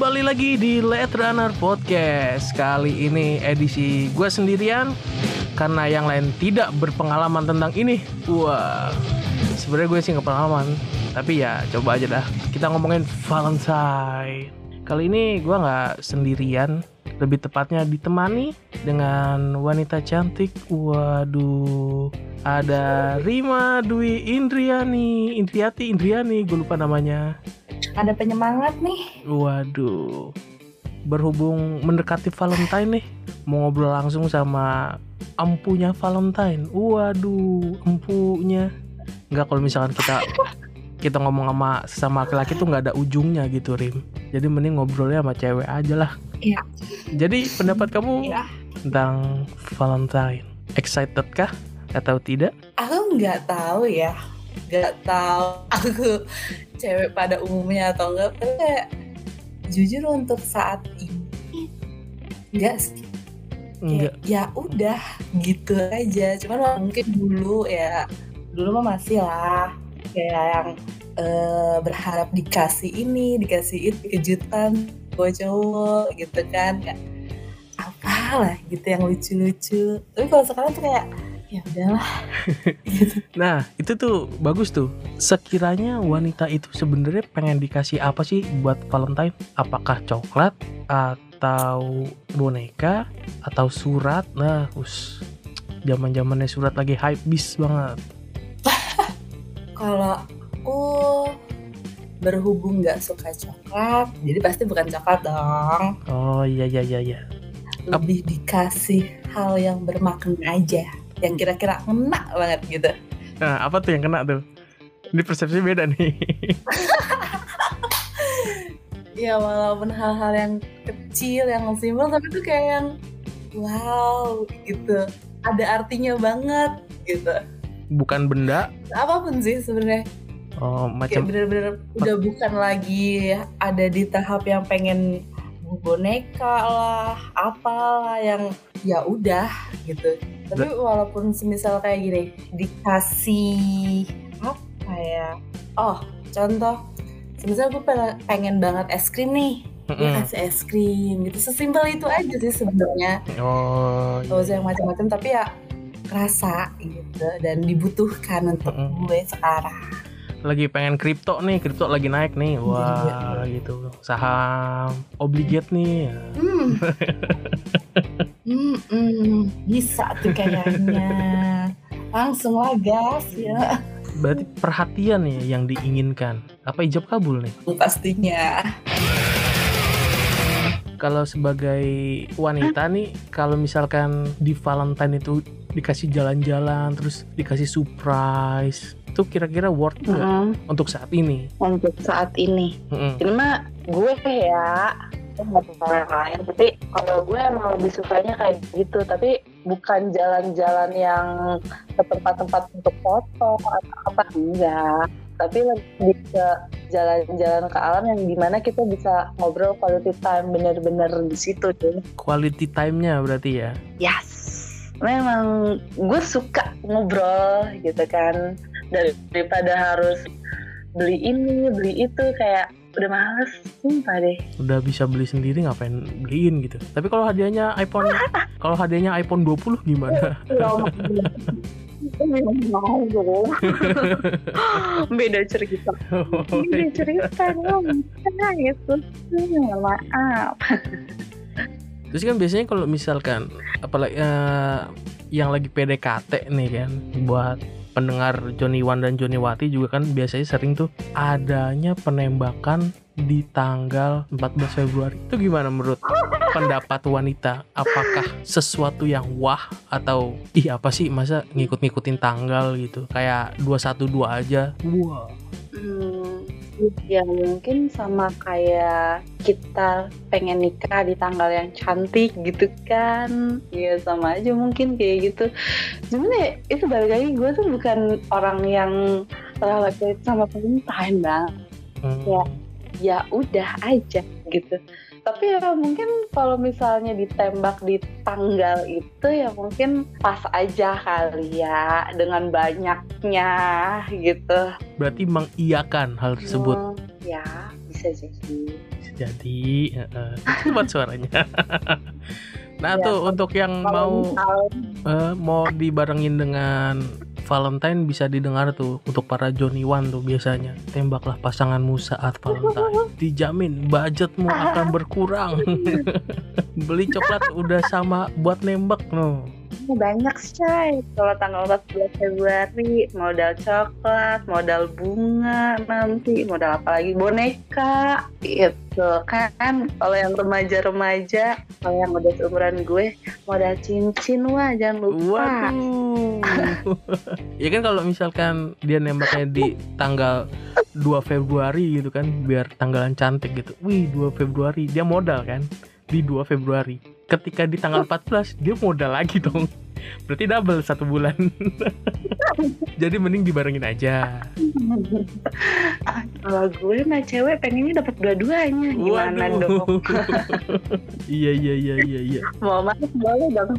kembali lagi di Let Runner Podcast. Kali ini edisi gue sendirian Karena yang lain tidak berpengalaman tentang ini. Wah sebenarnya gue sih nggak pengalaman Tapi ya coba aja dah. Kita ngomongin Valentine. Kali ini gue nggak sendirian Lebih tepatnya ditemani dengan wanita cantik. Waduh ada Rima Dwi Indriani Indriati Indriani gue lupa namanya ada penyemangat nih. Waduh. Berhubung mendekati Valentine nih, mau ngobrol langsung sama empunya Valentine. Waduh, empunya. Enggak kalau misalkan kita kita ngomong sama sesama laki-laki tuh nggak ada ujungnya gitu, Rim. Jadi mending ngobrolnya sama cewek aja lah. Iya. Jadi pendapat kamu Iya. tentang Valentine? Excited kah atau tidak? Aku nggak tahu ya. Nggak tahu aku cewek pada umumnya atau enggak. Tapi kayak jujur untuk saat ini enggak sih. Enggak. Ya udah gitu aja. Cuman mungkin dulu ya dulu mah masih lah kayak yang eh, berharap dikasih ini, dikasih itu kejutan buat cowok gitu kan. Kayak, apalah gitu yang lucu-lucu. Tapi kalau sekarang tuh kayak ya udahlah gitu. Nah, itu tuh bagus tuh. Sekiranya wanita itu sebenarnya pengen dikasih apa sih buat Valentine? Apakah coklat atau boneka atau surat? Nah, us zaman-zamannya surat lagi hype bis banget. Kalau aku berhubung nggak suka coklat, jadi pasti bukan coklat dong. Oh iya iya iya iya. Lebih dikasih hal yang bermakna aja, yang kira-kira ngena banget gitu. Nah, apa tuh yang kena tuh? Ini persepsi beda nih. Ya walaupun hal-hal yang kecil, yang simpel, tapi tuh kayak yang wow gitu. Ada artinya banget gitu. Bukan benda, Apa pun sih sebenarnya. oh macam bener-bener udah bukan lagi ada di tahap yang pengen boneka lah apalah yang ya udah gitu tapi walaupun semisal kayak gini dikasih apa ya oh contoh semisal gue pengen, banget es krim nih kasih es krim gitu sesimpel itu aja sih sebenarnya Oh gak usah iya. yang macam-macam tapi ya rasa gitu dan dibutuhkan untuk Mm-mm. gue sekarang lagi pengen kripto nih, kripto lagi naik nih. Wah, gitu. Saham obligate nih. Hmm. Hmm, hmm, bisa tuh kayaknya. Langsung lah gas ya. Berarti perhatian ya yang diinginkan. Apa ijab kabul nih? Pastinya. Kalau sebagai wanita nih, kalau misalkan di Valentine itu dikasih jalan-jalan, terus dikasih surprise, itu kira-kira worth nggak Mm-mm, untuk saat ini? untuk saat ini Mm-mm. ini mah gue ya gue nggak tahu yang lain. Tapi kalau gue emang lebih sukanya kayak gitu. Tapi bukan jalan-jalan yang ke tempat-tempat untuk foto atau apa enggak. Tapi lebih ke jalan-jalan ke alam yang di mana kita bisa ngobrol quality time bener-bener di situ tuh Quality time-nya berarti ya. yes. Memang gue suka ngobrol gitu kan. Dari- daripada harus beli ini beli itu kayak udah males sumpah deh. Udah bisa beli sendiri ngapain beliin gitu. Tapi kalau hadiahnya iPhone kalau hadiahnya iPhone 20 gimana? mau bro beda cerita. Beda cerita dong nah gitu. Maaf. Terus kan biasanya kalau misalkan apalagi eh, yang lagi PDKT nih kan buat pendengar Johnny Wan dan Johnny Wati juga kan biasanya sering tuh adanya penembakan di tanggal 14 Februari. Itu gimana menurut pendapat wanita? Apakah sesuatu yang wah atau ih apa sih masa ngikut-ngikutin tanggal gitu? Kayak 212 aja. Wah. Hmm, ya mungkin sama kayak kita pengen nikah di tanggal yang cantik gitu kan ya sama aja mungkin kayak gitu cuman ya itu balik lagi gue tuh bukan orang yang terlalu sama Valentine bang Hmm. Ya. ya udah aja gitu tapi ya mungkin kalau misalnya ditembak di tanggal itu ya mungkin pas aja kali ya dengan banyaknya gitu Berarti mengiyakan hal tersebut. Hmm, ya bisa jadi jadi uh, buat suaranya. Nah Ya, tuh untuk yang mau eh, mau dibarengin dengan Valentine bisa didengar tuh untuk para Johnny One tuh biasanya. Tembaklah pasanganmu saat Valentine. Dijamin budgetmu akan berkurang. Beli coklat udah sama buat nembak no banyak sih kalau tanggal 14 Februari modal coklat modal bunga nanti modal apa lagi? Boneka itu kan? Kalau yang remaja-remaja kalau yang udah seumuran gue modal cincin wah jangan lupa. Waduh. ya kan kalau misalkan dia nembaknya di tanggal 2 Februari gitu kan biar tanggalan cantik gitu. Wih, 2 Februari dia modal kan di 2 Februari. Ketika di tanggal 14 dia modal lagi dong. Berarti double satu bulan. Jadi mending dibarengin aja. kalau gue mah cewek pengennya dapat dua-duanya gimana Waduh. dong iya iya iya iya iya. mau masuk boleh dong.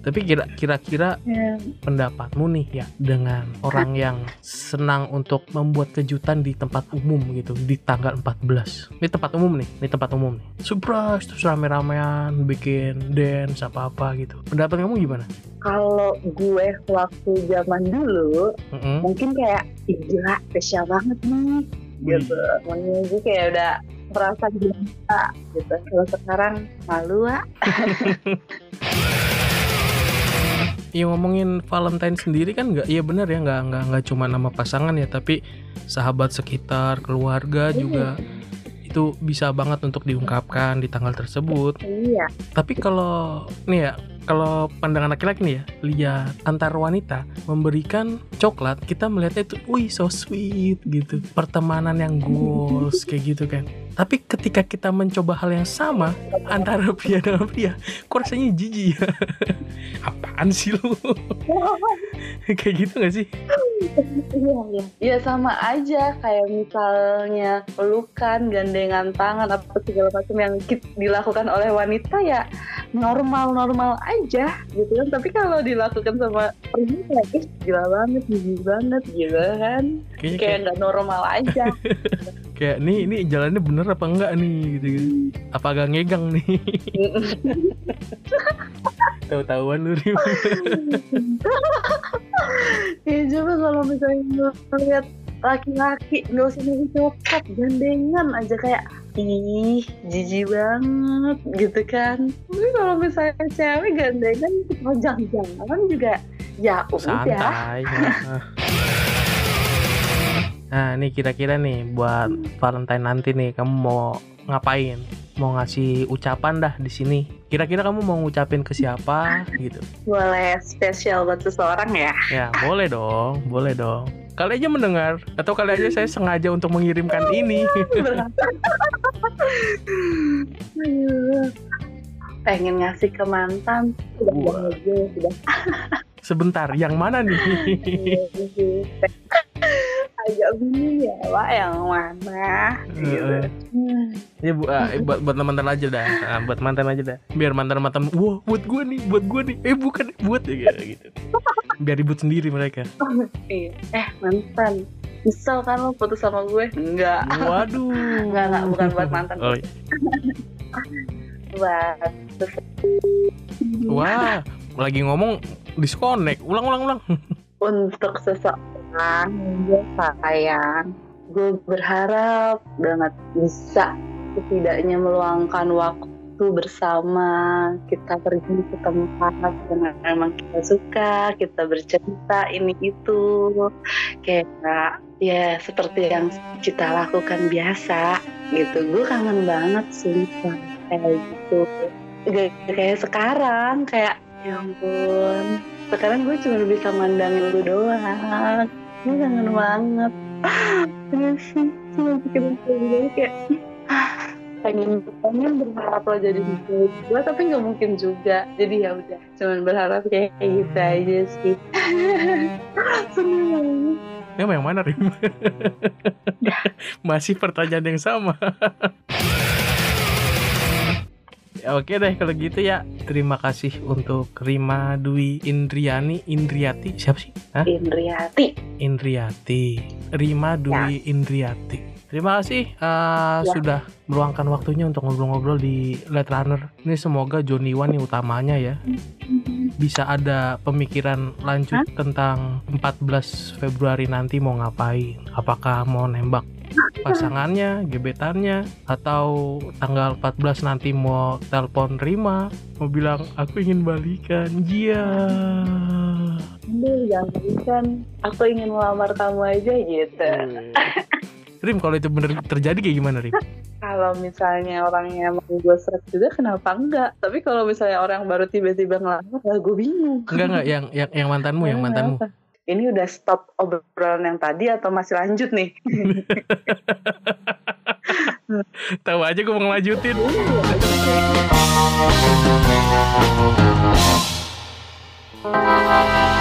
Tapi kira kira-kira Ya. pendapatmu nih ya dengan orang yang senang untuk membuat kejutan di tempat umum gitu di tanggal 14 ini tempat umum nih ini tempat umum nih surprise terus rame-ramean bikin dance apa-apa gitu pendapat kamu gimana? kalau gue waktu zaman dulu Mm-mm. mungkin kayak "Ih, gila spesial banget nih. Gitu. Makanya gue kayak udah merasa biasa gitu. Kalau sekarang malu ah Iya ngomongin Valentine sendiri kan nggak iya benar ya nggak nggak nggak cuma nama pasangan ya tapi sahabat sekitar keluarga juga. Itu bisa banget untuk diungkapkan di tanggal tersebut. Iya. Tapi kalau nih ya, kalau pandangan laki-laki nih ya, lihat antar wanita memberikan coklat, kita melihatnya itu, wih so sweet gitu, pertemanan yang goals kayak gitu kan. Tapi ketika kita mencoba hal yang sama antara pria dengan pria, kok rasanya jijik ya? Apaan sih lu? kayak gitu gak sih? iya iya ya sama aja kayak misalnya pelukan gandengan tangan apa segala macam yang dilakukan oleh wanita ya normal normal aja gitu kan tapi kalau dilakukan sama pria kayak ih gila banget jijik banget gitu kan kayak nggak normal aja kayak nih ini jalannya bener apa enggak nih gitu kan. Apa agak ngegang nih? Tahu-tahuan lu Rim. ya coba kalau misalnya ngeliat laki-laki nggak usah nih coklat gandengan aja kayak ih jijik banget gitu kan tapi kalau misalnya cewek gandengan oh jangan-jangan juga ya udah santai nah. ini kira-kira nih buat Valentine nanti nih kamu mau ngapain? Mau ngasih ucapan dah di sini? Kira-kira kamu mau ngucapin ke siapa gitu? Boleh spesial buat seseorang ya? Ya boleh dong boleh dong. Kali aja mendengar atau kali aja saya sengaja untuk mengirimkan ini. Pengen ngasih ke mantan. Sudah sebentar yang mana nih agak bingung ya Wak yang mana gitu. Hmm. ya bu, ah, buat buat mantan aja dah. Ah, buat mantan aja dah. Biar mantan mantan wah buat gue nih buat gue nih. Eh bukan buat ya gitu. Biar ribut sendiri mereka. Iya. Eh mantan. Misal kan lo putus sama gue? Enggak. Waduh. Enggak, enggak, bukan buat mantan. oh, iya. Buat wah lagi ngomong disconnect. Ulang ulang ulang. Untuk seseorang yang gue sayang Gue berharap banget bisa Setidaknya meluangkan waktu bersama Kita pergi ke tempat yang memang kita suka Kita bercerita ini itu. Kayak ya seperti yang kita lakukan biasa gitu. Gue kangen banget sumpah kayak gitu Gak kayak sekarang kayak ya ampun sekarang gue cuma bisa mandangin lu doang gue kangen banget. Iya sih cuma bikin gue kayak pengen pengen berharap lo jadi istri gue tapi nggak mungkin juga. Jadi ya udah cuman berharap kayak gitu aja sih. Seneng banget. Ya yang mana Rim? Masih pertanyaan yang sama Oke deh kalau gitu ya Terima kasih untuk Rima Dwi Indriani Indriati Siapa sih? Hah? Indriati Indriati Rima Dwi Indriati Terima kasih uh, Ya. sudah meluangkan waktunya untuk ngobrol-ngobrol di Light Runner. Ini semoga Johnny Wan yang utamanya ya bisa ada pemikiran lanjut tentang 14 Februari nanti mau ngapain. Apakah mau nembak pasangannya, gebetannya, atau tanggal 14 nanti mau telepon Rima, mau bilang aku ingin balikan. Iya. Aduh, jangan kan aku ingin melamar kamu aja gitu. Rim kalau itu bener terjadi kayak gimana Rim? Kalau misalnya orangnya emang gue seret juga kenapa enggak? Tapi kalau misalnya orang baru tiba-tiba ngelamar, ya gue bingung. Enggak enggak yang yang yang mantanmu, yang mantanmu. Ini udah stop obrolan yang tadi atau masih lanjut nih? Tahu aja gue mau ngelanjutin. Iya.